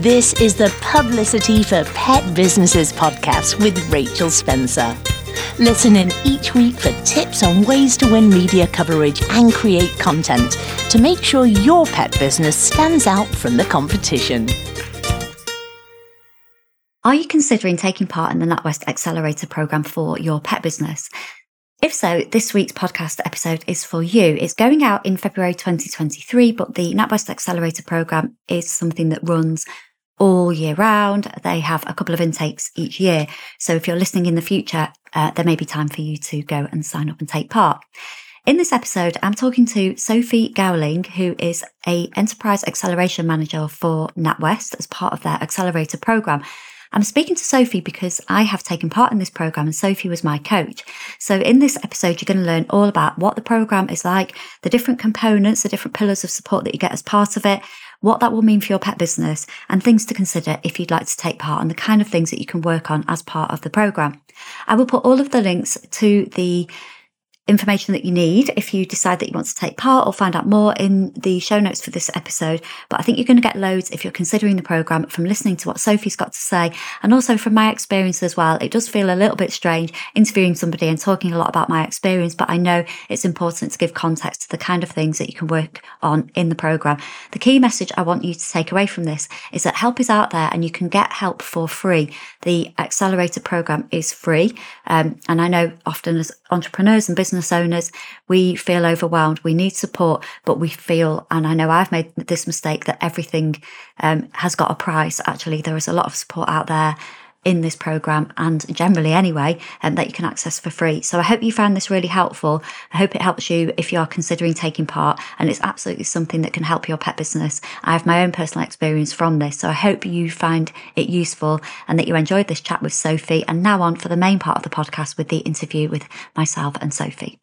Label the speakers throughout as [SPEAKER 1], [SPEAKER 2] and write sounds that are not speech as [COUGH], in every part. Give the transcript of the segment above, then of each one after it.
[SPEAKER 1] This is the Publicity for Pet Businesses podcast with Rachel Spencer. Listen in each week for tips on ways to win media coverage and create content to make sure your pet business stands out from the competition.
[SPEAKER 2] Are you considering taking part in the NatWest Accelerator program for your pet business? If so, this week's podcast episode is for you. It's going out in February 2023, but the NatWest Accelerator program is something that runs all year round. They have a couple of intakes each year. So if you're listening in the future, uh, there may be time for you to go and sign up and take part. In this episode, I'm talking to Sophie Gowling, who is a enterprise acceleration manager for NatWest as part of their accelerator program. I'm speaking to Sophie because I have taken part in this program and Sophie was my coach. So in this episode, you're going to learn all about what the program is like, the different components, the different pillars of support that you get as part of it, what that will mean for your pet business and things to consider if you'd like to take part and the kind of things that you can work on as part of the program. I will put all of the links to the information that you need if you decide that you want to take part or find out more in the show notes for this episode. But I think you're going to get loads if you're considering the program from listening to what Sophie's got to say. And also from my experience as well, it does feel a little bit strange interviewing somebody and talking a lot about my experience, but I know it's important to give context to the kind of things that you can work on in the program. The key message I want you to take away from this is that help is out there and you can get help for free. The accelerator program is free. Um, and I know often as entrepreneurs and business business owners, we feel overwhelmed. We need support, but we feel, and I know I've made this mistake that everything um, has got a price. Actually, there is a lot of support out there in this program and generally anyway, um, that you can access for free. So I hope you found this really helpful. I hope it helps you if you are considering taking part and it's absolutely something that can help your pet business. I have my own personal experience from this. So I hope you find it useful and that you enjoyed this chat with Sophie and now on for the main part of the podcast with the interview with myself and Sophie.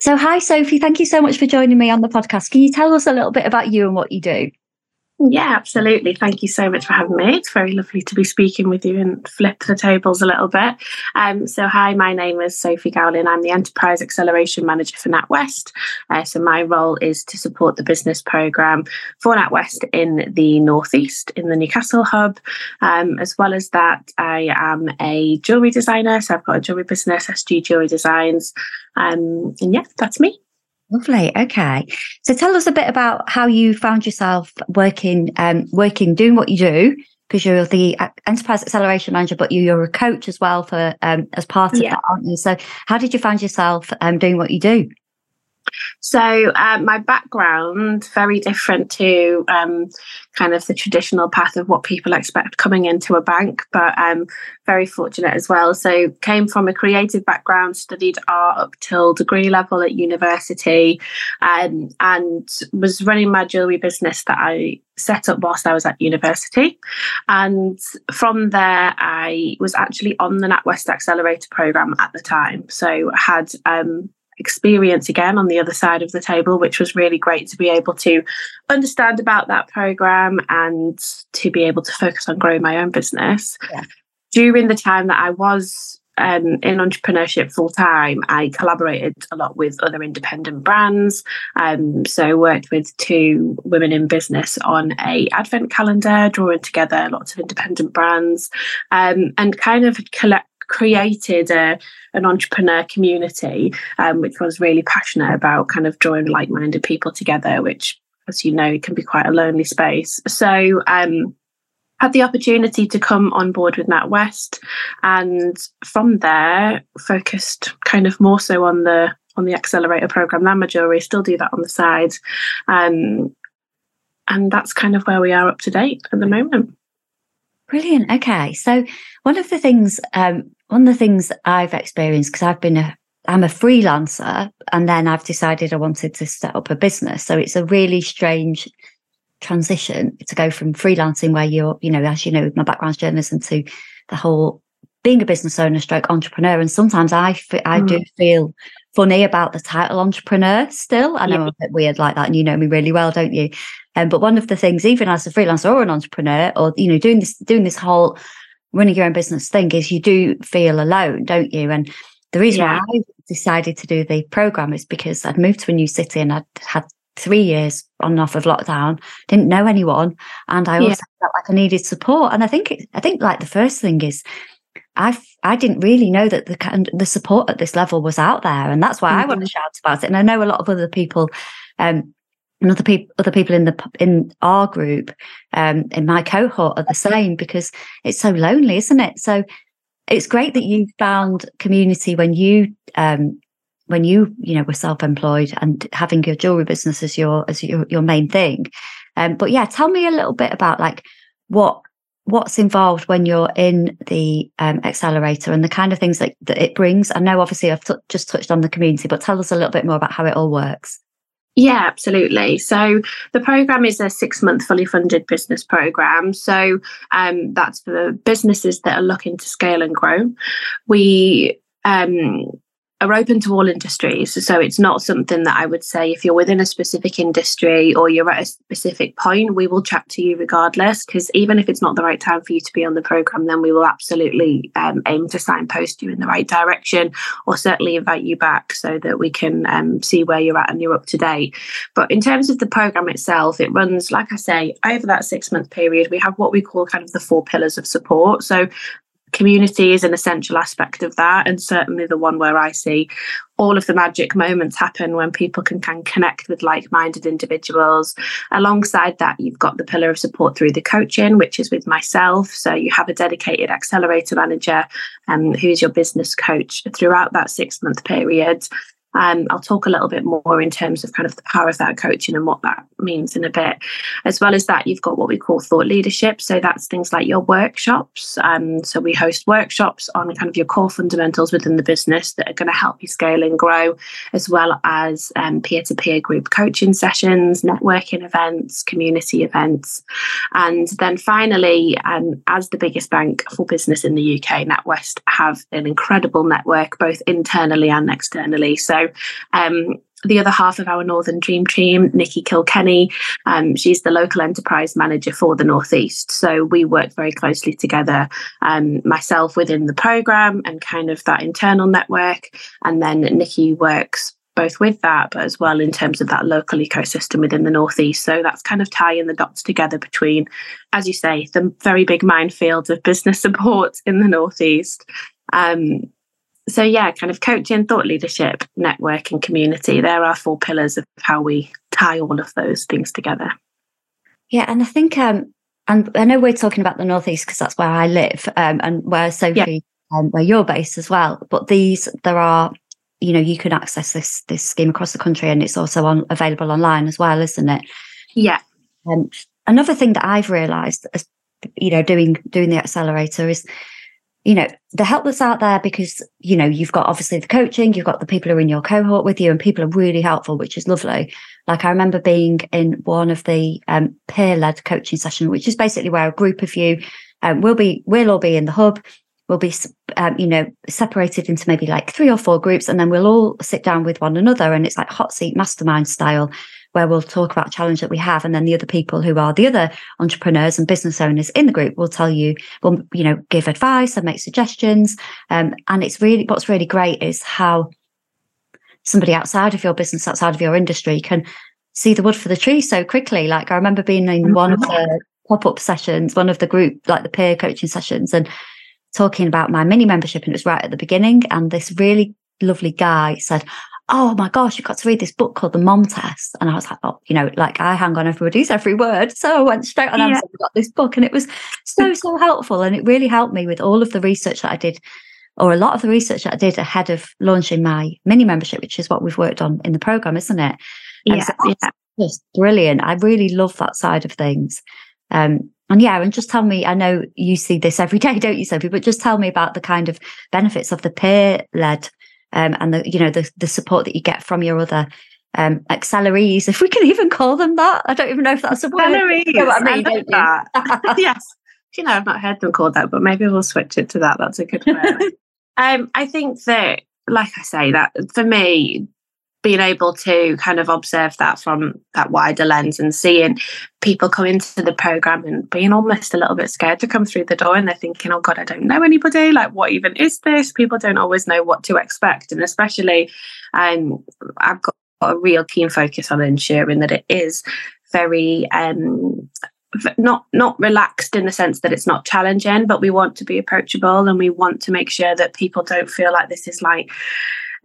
[SPEAKER 2] So, hi, Sophie. Thank you so much for joining me on the podcast. Can you tell us a little bit about you and what you do?
[SPEAKER 3] Yeah, absolutely. Thank you so much for having me. It's very lovely to be speaking with you and flip the tables a little bit. Um, so, hi, my name is Sophie Gowling. I'm the Enterprise Acceleration Manager for NatWest. Uh, so, my role is to support the business programme for NatWest in the Northeast, in the Newcastle hub. Um, as well as that, I am a jewellery designer. So, I've got a jewellery business, SG Jewellery Designs. Um, and yeah, that's me.
[SPEAKER 2] Lovely. Okay. So tell us a bit about how you found yourself working, um, working, doing what you do, because you're the uh, enterprise acceleration manager, but you're a coach as well for um, as part of yeah. that, aren't you? So how did you find yourself um, doing what you do?
[SPEAKER 3] So uh, my background very different to um, kind of the traditional path of what people expect coming into a bank, but I'm um, very fortunate as well. So came from a creative background, studied art up till degree level at university, um, and was running my jewellery business that I set up whilst I was at university. And from there, I was actually on the NatWest Accelerator program at the time. So had um, experience again on the other side of the table, which was really great to be able to understand about that program and to be able to focus on growing my own business. Yeah. During the time that I was um, in entrepreneurship full time, I collaborated a lot with other independent brands. Um, so worked with two women in business on a advent calendar, drawing together lots of independent brands, um, and kind of collect created a, an entrepreneur community, um, which was really passionate about kind of drawing like minded people together, which, as you know, can be quite a lonely space. So, um, had the opportunity to come on board with NatWest, and from there focused kind of more so on the on the accelerator program than majority. Still do that on the side, um, and that's kind of where we are up to date at the moment.
[SPEAKER 2] Brilliant. Okay, so one of the things um, one of the things I've experienced because I've been a I'm a freelancer and then I've decided I wanted to set up a business. So it's a really strange transition to go from freelancing where you're, you know, as you know, my background's journalism to the whole being a business owner stroke entrepreneur. And sometimes I, f- I mm. do feel funny about the title entrepreneur still. I know yeah. I'm a bit weird like that. And you know me really well, don't you? Um, but one of the things, even as a freelancer or an entrepreneur or, you know, doing this, doing this whole running your own business thing is you do feel alone, don't you? And the reason yeah. why I decided to do the program is because I'd moved to a new city and I'd had three years on and off of lockdown, didn't know anyone, and I also yeah. felt like I needed support. And I think it, I think like the first thing is I I didn't really know that the the support at this level was out there, and that's why mm-hmm. I want to shout about it. And I know a lot of other people, um, and other people other people in the in our group, um, in my cohort are the same because it's so lonely, isn't it? So it's great that you found community when you um when you you know were self-employed and having your jewelry business as your as your, your main thing. Um but yeah tell me a little bit about like what what's involved when you're in the um, accelerator and the kind of things that, that it brings. I know obviously i've t- just touched on the community but tell us a little bit more about how it all works
[SPEAKER 3] yeah, absolutely. So the program is a six month fully funded business program. So um, that's for businesses that are looking to scale and grow. We um, are open to all industries. So it's not something that I would say if you're within a specific industry or you're at a specific point, we will chat to you regardless. Because even if it's not the right time for you to be on the program, then we will absolutely um, aim to signpost you in the right direction or certainly invite you back so that we can um, see where you're at and you're up to date. But in terms of the program itself, it runs, like I say, over that six month period, we have what we call kind of the four pillars of support. So community is an essential aspect of that. And certainly the one where i see all of the magic moments happen when people can, can connect with like-minded individuals. Alongside that you've got the pillar of support through the coaching which is with myself. So you have a dedicated accelerator manager um, who's your business coach throughout that six month period um, I'll talk a little bit more in terms of kind of the power of that coaching and what that means in a bit. As well as that, you've got what we call thought leadership. So that's things like your workshops. Um, so we host workshops on kind of your core fundamentals within the business that are going to help you scale and grow, as well as peer to peer group coaching sessions, networking events, community events. And then finally, um, as the biggest bank for business in the UK, NatWest have an incredible network both internally and externally. So so um, the other half of our Northern Dream Team, Nikki Kilkenny, um, she's the local enterprise manager for the Northeast. So we work very closely together, um, myself within the program and kind of that internal network. And then Nikki works both with that, but as well in terms of that local ecosystem within the Northeast. So that's kind of tying the dots together between, as you say, the very big minefield of business support in the Northeast. Um, so yeah kind of coaching thought leadership network and community there are four pillars of how we tie all of those things together.
[SPEAKER 2] Yeah and i think um and i know we're talking about the northeast because that's where i live um, and where sophie yeah. um, where you're based as well but these there are you know you can access this this scheme across the country and it's also on available online as well isn't it?
[SPEAKER 3] Yeah.
[SPEAKER 2] Um, another thing that i've realized as you know doing doing the accelerator is you know, the help that's out there because, you know, you've got obviously the coaching, you've got the people who are in your cohort with you, and people are really helpful, which is lovely. Like I remember being in one of the um, peer-led coaching session, which is basically where a group of you um, will be, we'll all be in the hub, we'll be, um, you know, separated into maybe like three or four groups, and then we'll all sit down with one another, and it's like hot seat mastermind style, where we'll talk about challenge that we have and then the other people who are the other entrepreneurs and business owners in the group will tell you will you know give advice and make suggestions. Um, and it's really what's really great is how somebody outside of your business outside of your industry can see the wood for the tree so quickly. Like i remember being in one of the pop-up sessions one of the group like the peer coaching sessions and talking about my mini membership and it was right at the beginning and this really lovely guy said oh my gosh, you've got to read this book called The Mom Test. And I was like, oh, you know, like I hang on everybody's every word. So I went straight on Amazon and got this book and it was so, so helpful. And it really helped me with all of the research that I did, or a lot of the research that I did ahead of launching my mini membership, which is what we've worked on in the program, isn't it?
[SPEAKER 3] Yeah. So yeah.
[SPEAKER 2] Just brilliant. I really love that side of things. Um, and yeah, and just tell me, I know you see this every [LAUGHS] day, don't you, Sophie? But just tell me about the kind of benefits of the peer led um, and the you know the the support that you get from your other um, acceleries, if we can even call them that. I don't even know if that's a word.
[SPEAKER 3] Acceleries. You know I mean, I that. [LAUGHS] yes. You know, I've not heard them called that, but maybe we'll switch it to that. That's a good word. [LAUGHS] um, I think that, like I say, that for me, being able to kind of observe that from that wider lens and seeing people come into the program and being almost a little bit scared to come through the door. And they're thinking oh god i don't know anybody. Like what even is this? People don't always know what to expect. And especially um, i've got a real keen focus on ensuring that it is very um, not not relaxed in the sense that it's not challenging, but we want to be approachable and we want to make sure that people don't feel like this is like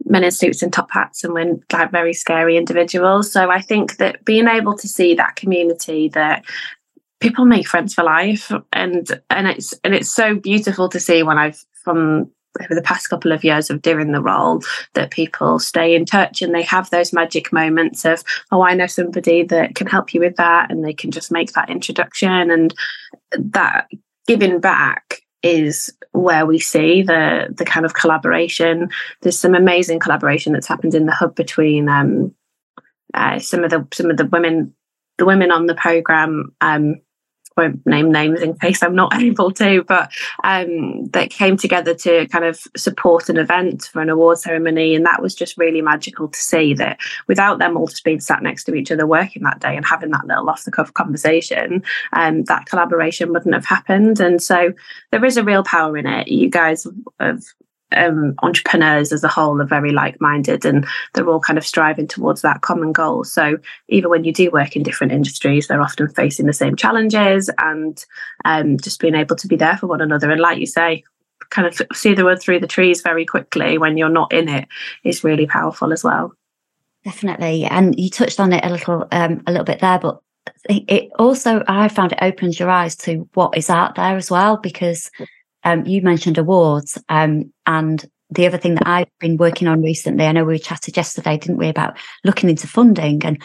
[SPEAKER 3] men in suits and top hats and we're like very scary individuals. So I think that being able to see that community that people make friends for life and and it's and it's so beautiful to see when I've from over the past couple of years of doing the role that people stay in touch and they have those magic moments of oh i know somebody that can help you with that and they can just make that introduction and that giving back is where we see the the kind of collaboration. There's some amazing collaboration that's happened in the hub between um, uh, some of the some of the women the women on the program um, won't name names in case I'm not [LAUGHS] able to, but um, that came together to kind of support an event for an award ceremony. And that was just really magical to see that without them all just being sat next to each other working that day and having that little off the cuff conversation, um, that collaboration wouldn't have happened. And so there is a real power in it. You guys have um, entrepreneurs as a whole are very like-minded and they're all kind of striving towards that common goal. So even when you do work in different industries they're often facing the same challenges and um, just being able to be there for one another. And like you say kind of see the wood through the trees very quickly when you're not in it is really powerful as well.
[SPEAKER 2] Definitely. And you touched on it a little um, a little bit there but it also i found it opens your eyes to what is out there as well because um, you mentioned awards, um, and the other thing that I've been working on recently, I know we chatted yesterday, didn't we, about looking into funding and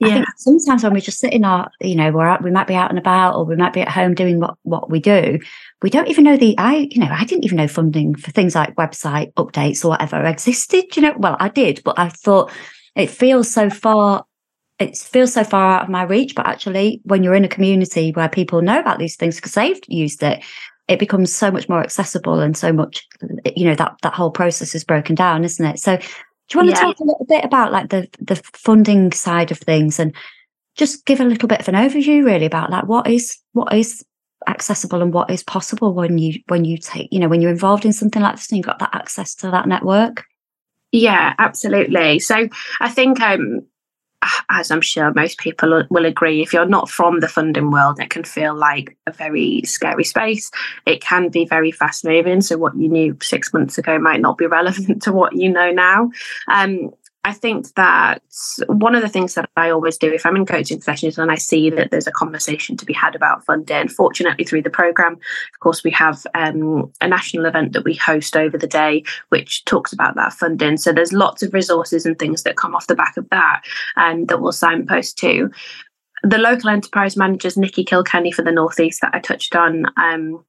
[SPEAKER 2] yeah. I think sometimes when we just sit in our, you know, we're out, we might be out and about or we might be at home doing what, what we do. We don't even know the, I, you know, I didn't even know funding for things like website updates or whatever existed, you know, well, I did, but I thought it feels so far, it feels so far out of my reach. But actually, when you're in a community where people know about these things because they've used it, it becomes so much more accessible and so much you know that that whole process is broken down isn't it? So do you want yeah. to talk a little bit about like the the funding side of things and just give a little bit of an overview really about like what is what is accessible and what is possible when you when you take you know when you're involved in something like this and you've got that access to that network?
[SPEAKER 3] Yeah absolutely. So i think um as I'm sure most people will agree, if you're not from the funding world, it can feel like a very scary space. It can be very fast moving. So, what you knew six months ago might not be relevant [LAUGHS] to what you know now. Um, I think that one of the things that I always do if I'm in coaching sessions and I see that there's a conversation to be had about funding, fortunately through the program, of course, we have um, a national event that we host over the day, which talks about that funding. So there's lots of resources and things that come off the back of that and um, that we'll signpost to. The local enterprise managers, Nikki Kilkenny for the Northeast, that I touched on, um,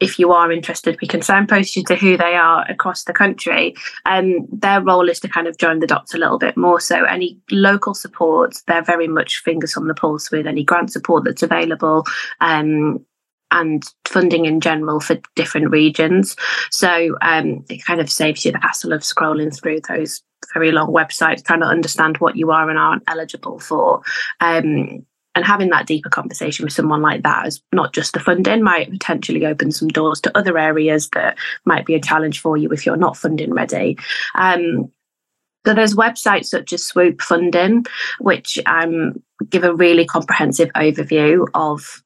[SPEAKER 3] if you are interested, we can signpost you to who they are across the country. Um, their role is to kind of join the dots a little bit more. So any local support, they're very much fingers on the pulse with any grant support that's available. Um, and funding in general for different regions. So um, it kind of saves you the hassle of scrolling through those very long websites, trying to understand what you are and aren't eligible for. Um, and having that deeper conversation with someone like that as not just the funding might potentially open some doors to other areas that might be a challenge for you if you're not funding ready. Um, so there's websites such as swoop funding which um, give a really comprehensive overview of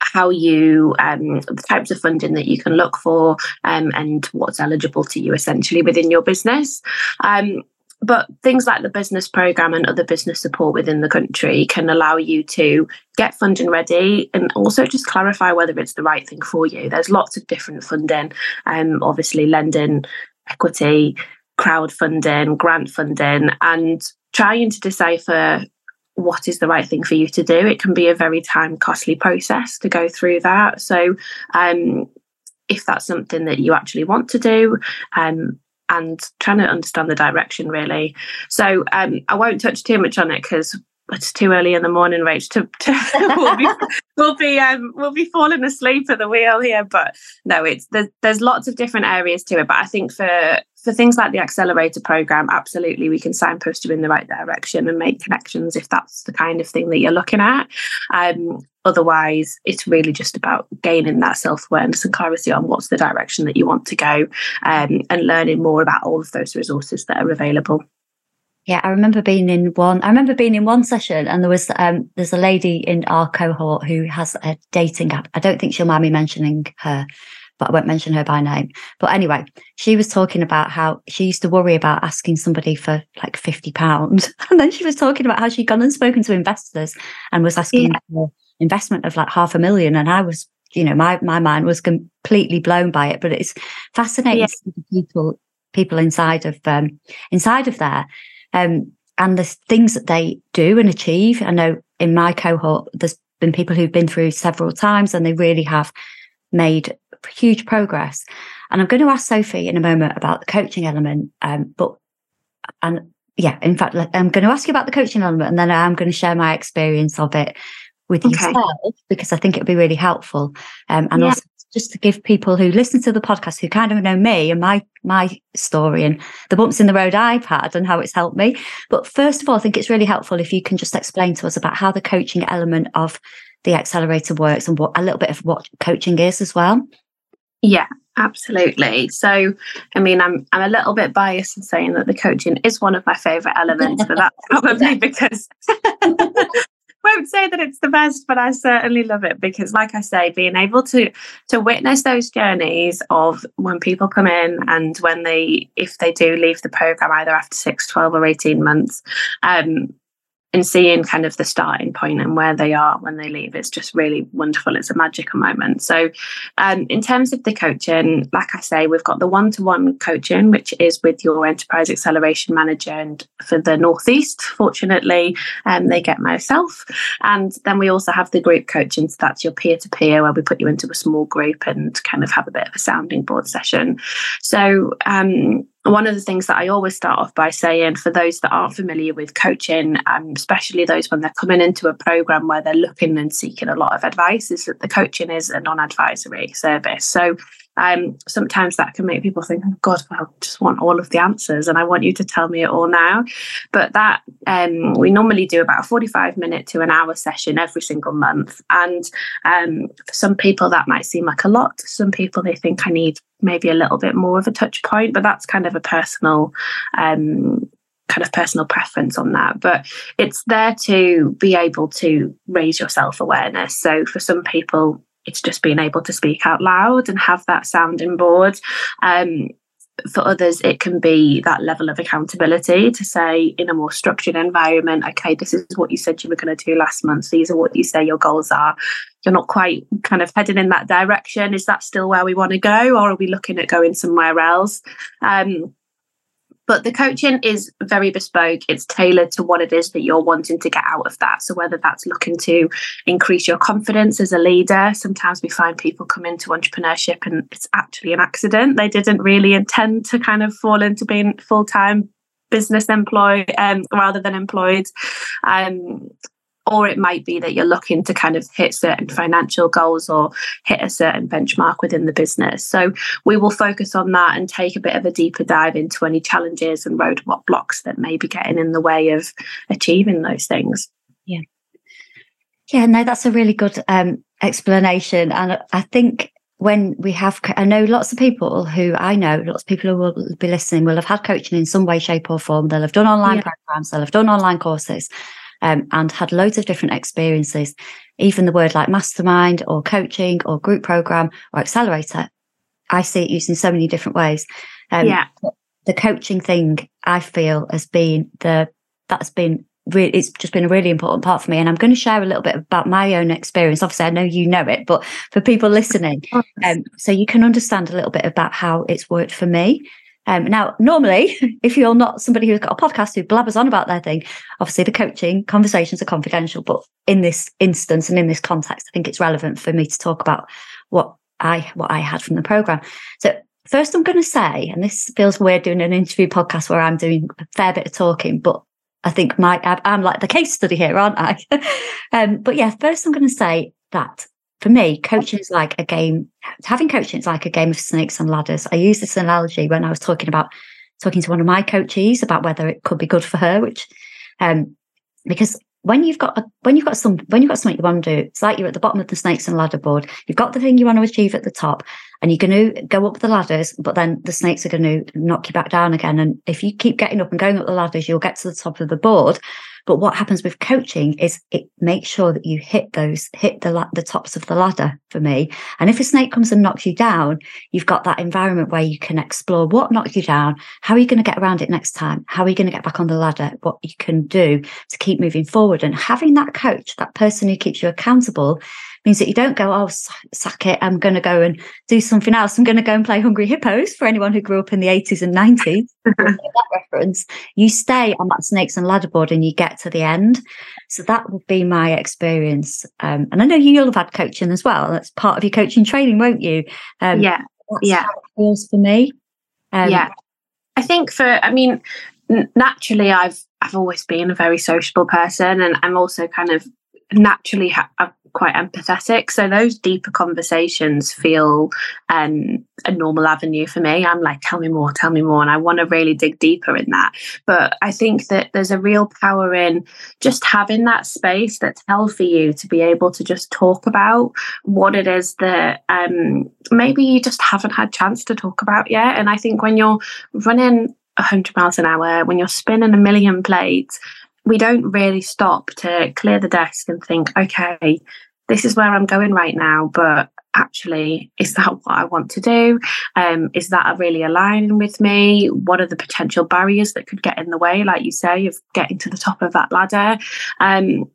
[SPEAKER 3] how you um, the types of funding that you can look for um, and what's eligible to you essentially within your business. Um, but things like the business program and other business support within the country can allow you to get funding ready and also just clarify whether it's the right thing for you. There's lots of different funding, um, obviously lending, equity, crowdfunding, grant funding, and trying to decipher what is the right thing for you to do. It can be a very time costly process to go through that. So, um, if that's something that you actually want to do, um, and trying to understand the direction really. So um, I won't touch too much on it because it's too early in the morning, Rach. To, to [LAUGHS] we'll be we'll be um, we'll be falling asleep at the wheel here. But no, it's there's, there's lots of different areas to it. But I think for for things like the accelerator program, absolutely we can signpost you in the right direction and make connections if that's the kind of thing that you're looking at. Um, otherwise, it's really just about gaining that self awareness and clarity on what's the direction that you want to go um, and learning more about all of those resources that are available.
[SPEAKER 2] Yeah, I remember being in one. I remember being in one session, and there was um, there's a lady in our cohort who has a dating app. I don't think she'll mind me mentioning her, but I won't mention her by name. But anyway, she was talking about how she used to worry about asking somebody for like fifty pounds, [LAUGHS] and then she was talking about how she'd gone and spoken to investors and was asking yeah. for investment of like half a million, and I was, you know, my my mind was completely blown by it. But it's fascinating yeah. people people inside of um, inside of there um, and the things that they do and achieve. I know in my cohort, there's been people who've been through several times and they really have made huge progress. And I'm going to ask Sophie in a moment about the coaching element. Um, but, and yeah, in fact, I'm going to ask you about the coaching element and then I'm going to share my experience of it with okay. yourself because I think it would be really helpful. Um, and yeah. also just to give people who listen to the podcast who kind of know me and my my story and the bumps in the road I've had and how it's helped me. But first of all, I think it's really helpful if you can just explain to us about how the coaching element of the accelerator works and what a little bit of what coaching is as well.
[SPEAKER 3] Yeah, absolutely. So, I mean, I'm I'm a little bit biased in saying that the coaching is one of my favorite elements, but that's [LAUGHS] probably because [LAUGHS] won't say that it's the best, but I certainly love it because, like I say, being able to to witness those journeys of when people come in and when they, if they do leave the program either after six, 12 or 18 months, um, and seeing kind of the starting point and where they are when they leave. It's just really wonderful. It's a magical moment. So um, in terms of the coaching like i say we've got the one-to-one coaching which is with your enterprise acceleration manager and for the northeast fortunately um, they get myself. And then we also have the group coaching. So that's your peer-to-peer where we put you into a small group and kind of have a bit of a sounding board session. So um, one of the things that I always start off by saying for those that aren't familiar with coaching, um, especially those when they're coming into a program where they're looking and seeking a lot of advice, is that the coaching is a non advisory service. So um, sometimes that can make people think, oh God, I just want all of the answers and I want you to tell me it all now. But that um, we normally do about a 45 minute to an hour session every single month. And um, for some people, that might seem like a lot. Some people, they think I need maybe a little bit more of a touch point, but that's kind of a personal um, kind of personal preference on that. But it's there to be able to raise your self awareness. So for some people, it's just being able to speak out loud and have that sounding board. Um, for others, it can be that level of accountability to say in a more structured environment, okay, this is what you said you were going to do last month. These are what you say your goals are. You're not quite kind of heading in that direction. Is that still where we want to go, or are we looking at going somewhere else? Um, but the coaching is very bespoke. It's tailored to what it is that you're wanting to get out of that. So, whether that's looking to increase your confidence as a leader, sometimes we find people come into entrepreneurship and it's actually an accident. They didn't really intend to kind of fall into being full time business employed um, rather than employed. Um, or it might be that you're looking to kind of hit certain financial goals or hit a certain benchmark within the business. So we will focus on that and take a bit of a deeper dive into any challenges and roadblock blocks that may be getting in the way of achieving those things.
[SPEAKER 2] Yeah. Yeah, no, that's a really good um, explanation. And I think when we have, I know lots of people who I know, lots of people who will be listening will have had coaching in some way, shape, or form. They'll have done online yeah. programs, they'll have done online courses um, and had loads of different experiences. Even the word like mastermind or coaching or group program or accelerator, I see it used in so many different ways.
[SPEAKER 3] Um, yeah.
[SPEAKER 2] The coaching thing I feel has been the that's been really it's just been a really important part for me and i'm going to share a little bit about my own experience obviously i know you know it but for people listening um, so you can understand a little bit about how it's worked for me um, now, normally, [LAUGHS] if you're not somebody who's got a podcast who blabbers on about their thing, obviously the coaching conversations are confidential. But in this instance and in this context, I think it's relevant for me to talk about what I what I had from the program. So first, I'm going to say, and this feels weird doing an interview podcast where I'm doing a fair bit of talking, but I think my I'm like the case study here, aren't I? [LAUGHS] um, but yeah, first I'm going to say that for me, coaching is like a game. Having coaching is like a game of snakes and ladders. I use this analogy when I was talking about talking to one of my coaches about whether it could be good for her, which um, because when you've got a, when you've got some when you've got something you want to do, it's like you're at the bottom of the snakes and ladder board. You've got the thing you want to achieve at the top, and you're going to go up the ladders, but then the snakes are going to knock you back down again. And if you keep getting up and going up the ladders, you'll get to the top of the board. But what happens with coaching is it makes sure that you hit those, hit the the tops of the ladder for me. And if a snake comes and knocks you down, you've got that environment where you can explore what knocked you down. How are you going to get around it next time? How are you going to get back on the ladder? What you can do to keep moving forward and having that coach, that person who keeps you accountable means that you don't go, oh, sack it. I'm going to go and do something else. I'm going to go and play Hungry Hippos for anyone who grew up in the 80s and 90s. [LAUGHS] that reference. You stay on that snakes and ladder board and you get to the end. So that would be my experience. Um, and I know you'll have had coaching as well. That's part of your coaching training, won't you?
[SPEAKER 3] Um, yeah. yeah.
[SPEAKER 2] feels for me.
[SPEAKER 3] Um, yeah. I think for, I mean, naturally, I've I've always been a very sociable person, and I'm also kind of naturally ha- I've quite empathetic. So those deeper conversations feel um, a normal avenue for me. I'm like, tell me more, tell me more. And I want to really dig deeper in that. But I think that there's a real power in just having that space that's healthy for you to be able to just talk about what it is that um, maybe you just haven't had chance to talk about yet. And I think when you're running 100 miles an hour, when you're spinning a million plates, we don't really stop to clear the desk and think, okay, this is where I'm going right now, but actually, is that what I want to do? Um, is that really aligning with me? What are the potential barriers that could get in the way, like you say, of getting to the top of that ladder? Um,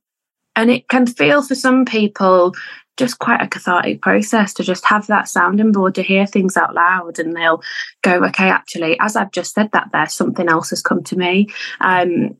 [SPEAKER 3] and it can feel for some people just quite a cathartic process to just have that sounding board to hear things out loud and they'll go okay actually as i've just said that there something else has come to me um,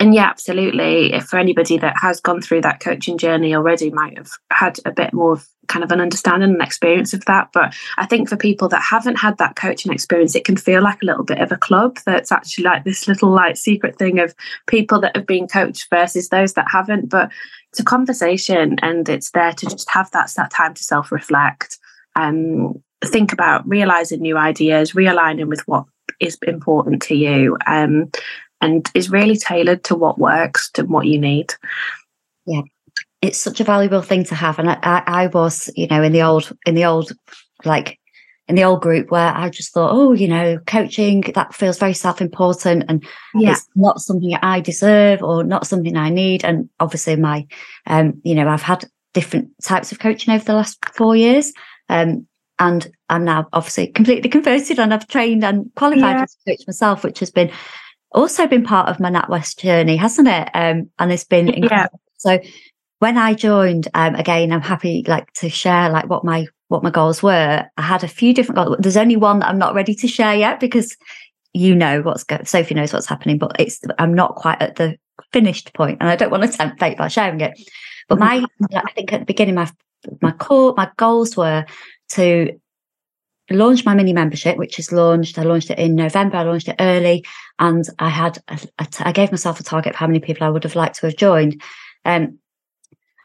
[SPEAKER 3] and yeah, absolutely. If for anybody that has gone through that coaching journey already, might have had a bit more of kind of an understanding and experience of that. But I think for people that haven't had that coaching experience, it can feel like a little bit of a club that's actually like this little like secret thing of people that have been coached versus those that haven't. But it's a conversation and it's there to just have that, that time to self reflect and um, think about realizing new ideas, realigning with what is important to you. Um, and is really tailored to what works to what you need.
[SPEAKER 2] Yeah, it's such a valuable thing to have. And I, I, I was, you know, in the old, in the old, like in the old group where I just thought, oh, you know, coaching that feels very self-important and yeah. it's not something I deserve or not something I need. And obviously, my, um, you know, I've had different types of coaching over the last four years. Um, and I'm now obviously completely [LAUGHS] converted and I've trained and qualified yeah. as a coach myself, which has been also been part of my NatWest journey, hasn't it? Um, and it's been incredible. Yeah. So when I joined, um, again, I'm happy like to share like what my what my goals were. I had a few different goals. There's only one that I'm not ready to share yet because you know what's go- Sophie knows what's happening, but it's I'm not quite at the finished point, and I don't want to tempt fate by sharing it. But my, [LAUGHS] I think at the beginning, my my core, my goals were to launched my mini membership, which is launched. I launched it in November. I launched it early, and I had a, a t- I gave myself a target of how many people I would have liked to have joined. Um,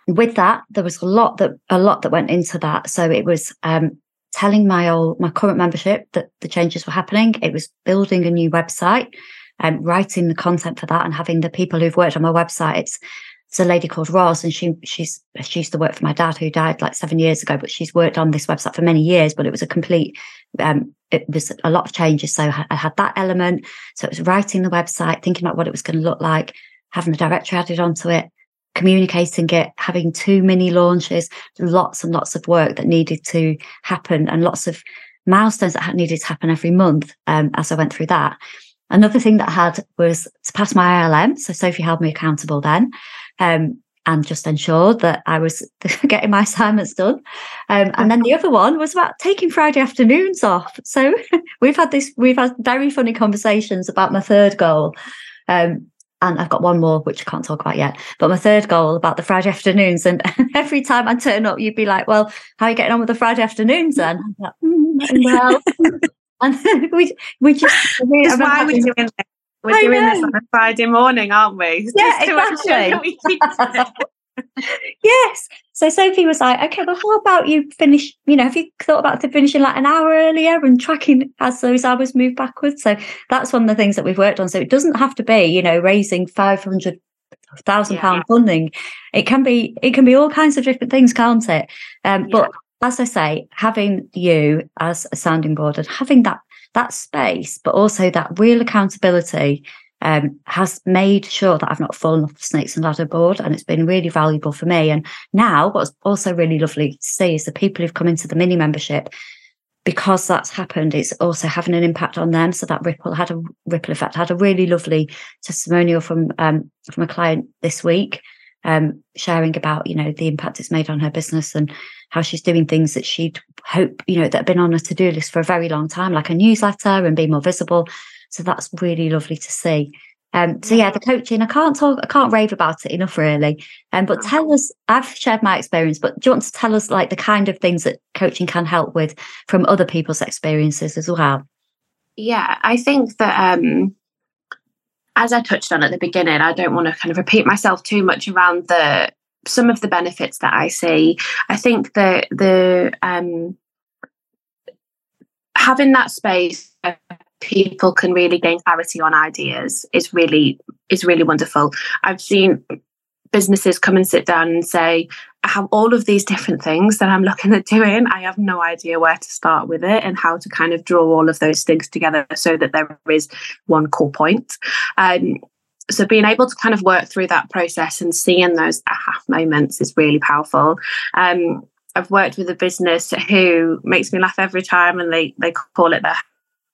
[SPEAKER 2] with that, there was a lot that a lot that went into that. So it was um, telling my old my current membership that the changes were happening. It was building a new website and writing the content for that and having the people who've worked on my website. It's it's a lady called Ross, and she she's she used to work for my dad, who died like seven years ago. But she's worked on this website for many years. But it was a complete, um, it was a lot of changes. So I had that element. So it was writing the website, thinking about what it was going to look like, having the directory added onto it, communicating it, having two mini launches, lots and lots of work that needed to happen, and lots of milestones that needed to happen every month um, as I went through that. Another thing that I had was to pass my ILM. So Sophie held me accountable then um, and just ensured that I was [LAUGHS] getting my assignments done. Um, and then the other one was about taking Friday afternoons off. So [LAUGHS] we've had this, we've had very funny conversations about my third goal. Um, and I've got one more, which I can't talk about yet. But my third goal about the Friday afternoons. And [LAUGHS] every time I turn up, you'd be like, well, how are you getting on with the Friday afternoons then? Like, mm, well, and we, we just,
[SPEAKER 3] why we doing this? We're I doing know. this on a Friday morning, aren't we? [LAUGHS]
[SPEAKER 2] Yeah, exactly. [LAUGHS] yes. So Sophie was like, okay, well, how about you finish? You know, have you thought about finishing like an hour earlier and tracking as those hours move backwards? So that's one of the things that we've worked on. So it doesn't have to be, you know, raising 500 thousand pound funding. It can be it can be all kinds of different things, can't it? Um, yeah. But as I say, having you as a sounding board and having that that space, but also that real accountability um, has made sure that I've not fallen off the snakes and ladder board, and it's been really valuable for me. And now, what's also really lovely to see is the people who've come into the mini membership because that's happened, it's also having an impact on them. So that ripple had a ripple effect. I had a really lovely testimonial from um, from a client this week, um, sharing about you know the impact it's made on her business and how she's doing things that she'd hope you know that have been on her to do list for a very long time, like a newsletter and be more visible. So that's really lovely to see. Um, so yeah, the coaching, I can't talk, I can't rave about it enough really. Um, but tell us, I've shared my experience, but do you want to tell us like the kind of things that coaching can help with from other people's experiences as well?
[SPEAKER 3] Yeah, I think that um, as I touched on at the beginning, I don't want to kind of repeat myself too much around the some of the benefits that I see. I think that the um, having that space people can really gain clarity on ideas is really is really wonderful. I've seen businesses come and sit down and say, I have all of these different things that I'm looking at doing. I have no idea where to start with it and how to kind of draw all of those things together so that there is one core point. Um, so being able to kind of work through that process and seeing those aha moments is really powerful. Um, I've worked with a business who makes me laugh every time, and they they call it their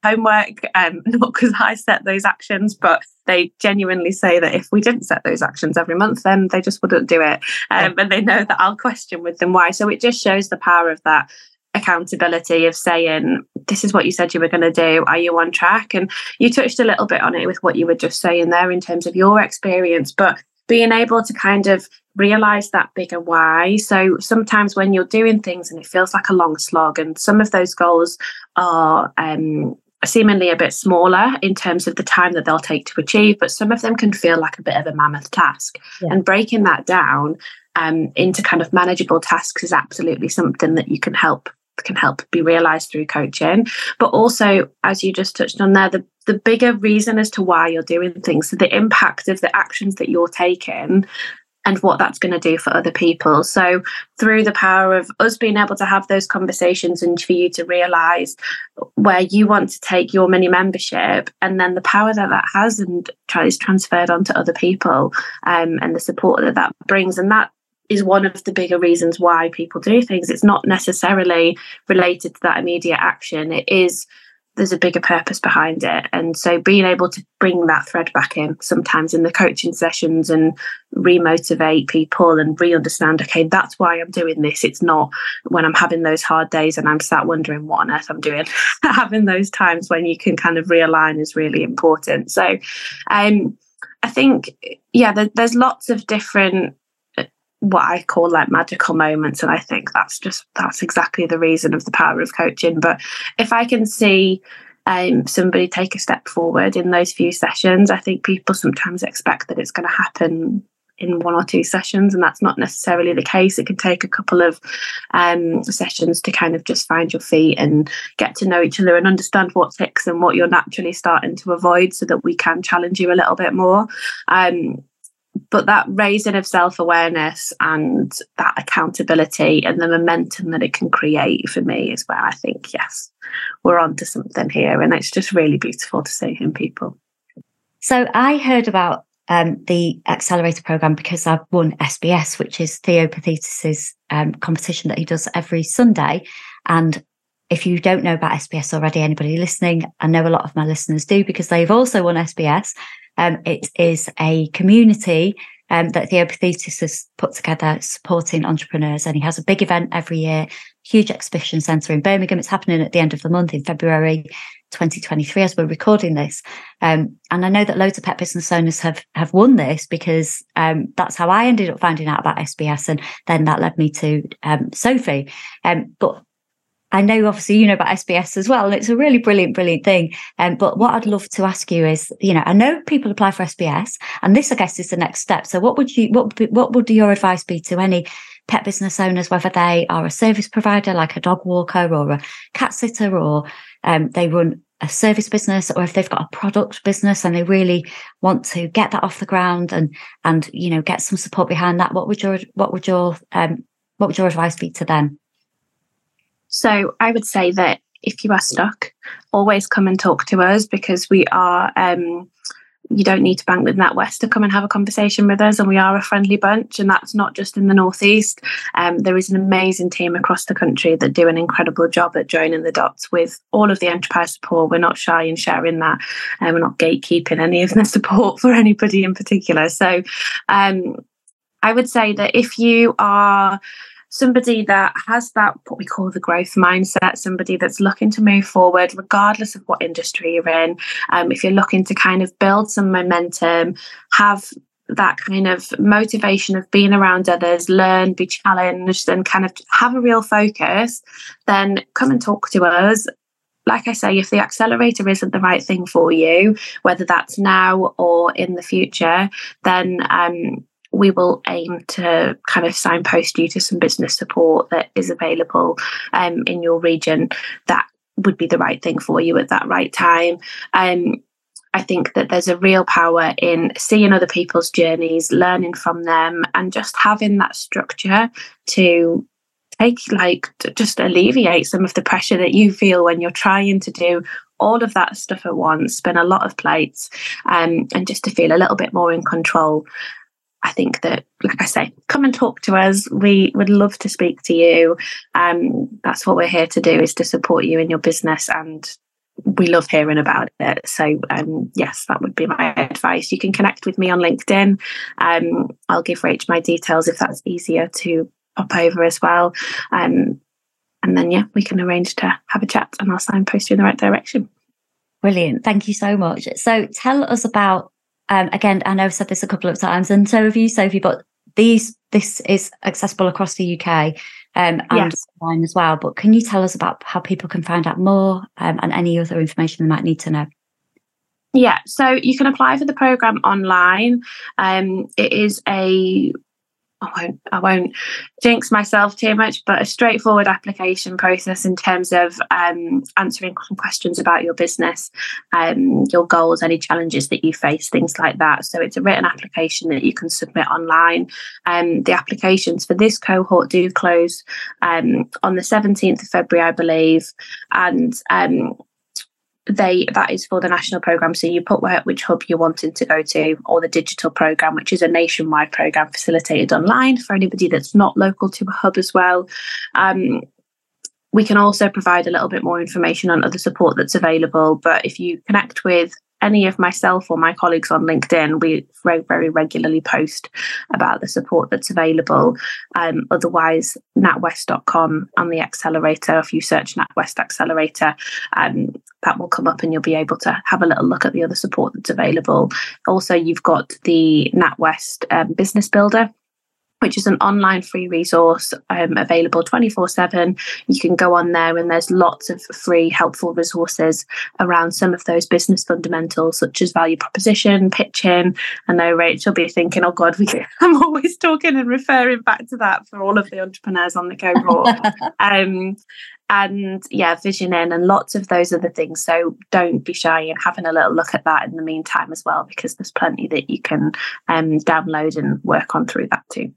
[SPEAKER 3] homework, um, [LAUGHS] not because I set those actions, but they genuinely say that if we didn't set those actions every month, then they just wouldn't do it. Um, and they know that I'll question with them why. So it just shows the power of that accountability of saying, this is what you said you were going to do. Are you on track? And you touched a little bit on it with what you were just saying there in terms of your experience, but being able to kind of realize that bigger why. So sometimes when you're doing things and it feels like a long slog, and some of those goals are um, seemingly a bit smaller in terms of the time that they'll take to achieve, but some of them can feel like a bit of a mammoth task. Yeah. And breaking that down um, into kind of manageable tasks is absolutely something that you can help can help be realized through coaching. But also, as you just touched on there, the the bigger reason as to why you're doing things, so the impact of the actions that you're taking and what that's going to do for other people. So, through the power of us being able to have those conversations and for you to realize where you want to take your mini membership, and then the power that that has and try is transferred onto other people um, and the support that that brings. And that is one of the bigger reasons why people do things. It's not necessarily related to that immediate action, it is there's a bigger purpose behind it. And so being able to bring that thread back in sometimes in the coaching sessions and remotivate people and re-understand, okay, that's why I'm doing this. It's not when I'm having those hard days and I'm sat wondering what on earth I'm doing. [LAUGHS] having those times when you can kind of realign is really important. So um I think yeah, there, there's lots of different what I call like magical moments. And I think that's just that's exactly the reason of the power of coaching. But if I can see um, somebody take a step forward in those few sessions, I think people sometimes expect that it's going to happen in one or two sessions, and that's not necessarily the case. It can take a couple of um, sessions to kind of just find your feet and get to know each other and understand what ticks and what you're naturally starting to avoid so that we can challenge you a little bit more. Um, but that raising of self-awareness and that accountability and the momentum that it can create for me is where I think yes we're onto something here and it's just really beautiful to see in people
[SPEAKER 2] so I heard about um, the accelerator program because I've won SBS, which is Theo Paphitis's um, competition that he does every Sunday. And if you don't know about SBS already, anybody listening, I know a lot of my listeners do because they've also won SBS. Um, it is a community um, that Theo Paphitis has put together supporting entrepreneurs. And he has a big event every year, huge exhibition centre in Birmingham. It's happening at the end of the month in February 2023 as we're recording this. Um, and I know that loads of pet business owners have have won this because um, that's how I ended up finding out about SBS. And then that led me to um, Sophie. Um, but I know obviously you know about SBS as well, and it's a really brilliant, brilliant thing. Um, but what I'd love to ask you is, you know, I know people apply for SBS, and this, I guess, is the next step. So, what would you, what, what would your advice be to any pet business owners, whether they are a service provider like a dog walker or a cat sitter, or um, they run a service business or if they've got a product business and they really want to get that off the ground and and you know get some support behind that what would your what would your um what would your advice be to them
[SPEAKER 3] so i would say that if you are stuck always come and talk to us because we are um you don't need to bank with NatWest to come and have a conversation with us. And we are a friendly bunch, and that's not just in the Northeast. Um, there is an amazing team across the country that do an incredible job at joining the dots with all of the enterprise support. We're not shy in sharing that, and we're not gatekeeping any of the support for anybody in particular. So um, I would say that if you are somebody that has that what we call the growth mindset somebody that's looking to move forward regardless of what industry you're in um, if you're looking to kind of build some momentum have that kind of motivation of being around others, learn, be challenged, and kind of have a real focus, then come and talk to us. Like I say, if the accelerator isn't the right thing for you, whether that's now or in the future, then um, we will aim to kind of signpost you to some business support that is available um, in your region that would be the right thing for you at that right time. Um, I think that there's a real power in seeing other people's journeys, learning from them, and just having that structure to take, like, to just alleviate some of the pressure that you feel when you're trying to do all of that stuff at once, spin a lot of plates, um, and just to feel a little bit more in control. I think that, like I say, come and talk to us. We would love to speak to you. Um, that's what we're here to do is to support you in your business and we love hearing about it. So um, yes, that would be my advice. You can connect with me on LinkedIn. Um, I'll give Rach my details if that's easier to pop over as well. Um, and then yeah, we can arrange to have a chat and I'll signpost you in the right direction.
[SPEAKER 2] Brilliant. Thank you so much. So tell us about um, again, I know I've said this a couple of times, and so have you, Sophie. But these this is accessible across the UK um, and yes. online as well. But can you tell us about how people can find out more um, and any other information they might need to know?
[SPEAKER 3] Yeah, so you can apply for the program online. Um, it is a I won't I won't jinx myself too much, but a straightforward application process in terms of um, answering questions about your business, um, your goals, any challenges that you face, things like that. So it's a written application that you can submit online. Um, the applications for this cohort do close um, on the 17th of February, I believe, and um, they that is for the national program. So you put where, which hub you're wanting to go to or the digital program which is a nationwide program facilitated online for anybody that's not local to a hub as well. Um, we can also provide a little bit more information on other support that's available but if you connect with any of myself or my colleagues on LinkedIn, we very, very regularly post about the support that's available. Um, otherwise, natwest.com and the accelerator, if you search NatWest Accelerator, um, that will come up and you'll be able to have a little look at the other support that's available. Also, you've got the NatWest um, Business Builder, which is an online free resource um, available 24 7. You can go on there and there's lots of free helpful resources around some of those business fundamentals, such as value proposition, pitching. I know Rachel will be thinking, oh God, [LAUGHS] we, I'm always talking and referring back to that for all of the entrepreneurs on the cohort. [LAUGHS] um, and yeah, visioning and lots of those other things. So don't be shy and having a little look at that in the meantime as well, because there's plenty that you can um, download and work on through that too.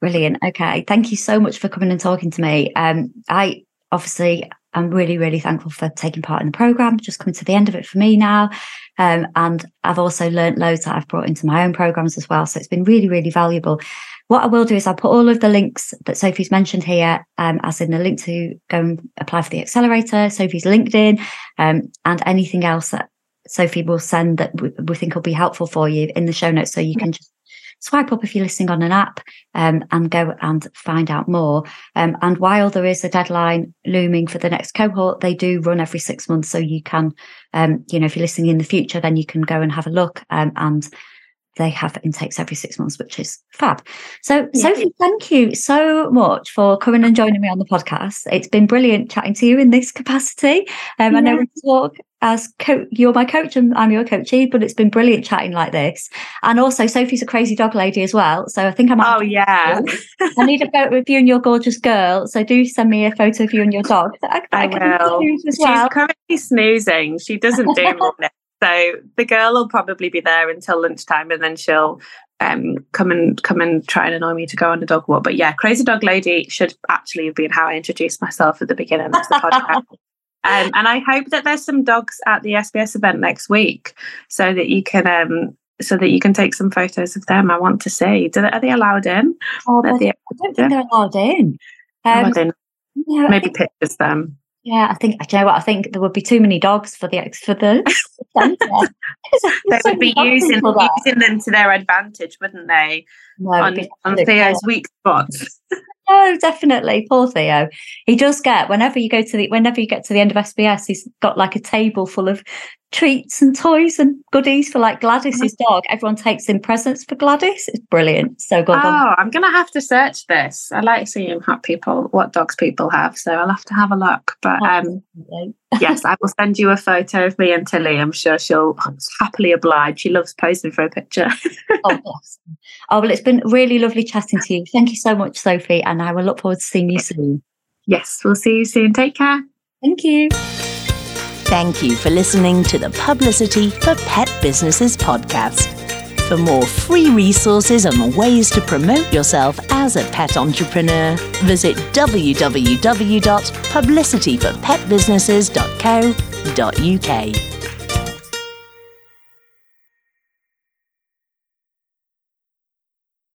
[SPEAKER 2] Brilliant. Okay. Thank you so much for coming and talking to me. Um, I obviously I'm really, really thankful for taking part in the program. Just coming to the end of it for me now. Um, and I've also learned loads that I've brought into my own programs as well. So it's been really, really valuable. What I will do is I'll put all of the links that Sophie's mentioned here, um, as in the link to go and apply for the accelerator, Sophie's LinkedIn, um, and anything else that Sophie will send that we, we think will be helpful for you in the show notes. So you can just swipe up if you're listening on an app um, and go and find out more. Um, and while there is a deadline looming for the next cohort, they do run every six months. So you can, um, you know, if you're listening in the future, then you can go and have a look um, and they have intakes every six months, which is fab. So, yeah. Sophie, thank you so much for coming and joining me on the podcast. It's been brilliant chatting to you in this capacity. Um, yeah. I know we talk as co- you're my coach and I'm your coachee, but it's been brilliant chatting like this. And also, Sophie's a crazy dog lady as well. So I think I might.
[SPEAKER 3] Oh, yeah.
[SPEAKER 2] I need a photo of you and your gorgeous girl. So do send me a photo of you and your dog.
[SPEAKER 3] I, I, I will. She's well. currently snoozing. She doesn't do [LAUGHS] morning. So the girl will probably be there until lunchtime and then she'll um, come and come and try and annoy me to go on a dog walk. But yeah, Crazy Dog Lady should actually have been how I introduced myself at the beginning of the podcast. [LAUGHS] Um, and I hope that there's some dogs at the SBS event next week, so that you can um, so that you can take some photos of them. I want to see. Do they, are they allowed in?
[SPEAKER 2] Oh, they, I don't think they're allowed in.
[SPEAKER 3] Um, oh, yeah, maybe pictures them.
[SPEAKER 2] Yeah, I think. Do you know what? I think there would be too many dogs for the for the. [LAUGHS] [LAUGHS]
[SPEAKER 3] they would be using using them to their advantage, wouldn't they? No, on, on Theo's weak spots. [LAUGHS]
[SPEAKER 2] Oh, definitely. Poor Theo. He does get whenever you go to the whenever you get to the end of SBS, he's got like a table full of treats and toys and goodies for like Gladys's dog. Everyone takes in presents for Gladys. It's brilliant. So good.
[SPEAKER 3] Oh, I'm gonna have to search this. I like seeing what people what dogs people have, so I'll have to have a look. But um [LAUGHS] yes, I will send you a photo of me and Tilly. I'm sure she'll happily oblige. She loves posing for a picture.
[SPEAKER 2] oh, [LAUGHS] yes. oh, well, it's been really lovely chatting to you. Thank you so much, Sophie, and I will look forward to seeing you soon.
[SPEAKER 3] Yes, we'll see you soon. Take care.
[SPEAKER 2] Thank you.
[SPEAKER 1] Thank you for listening to the Publicity for Pet Businesses podcast. For more free resources and ways to promote yourself as a pet entrepreneur, visit www.publicityforpetbusinesses.co.uk.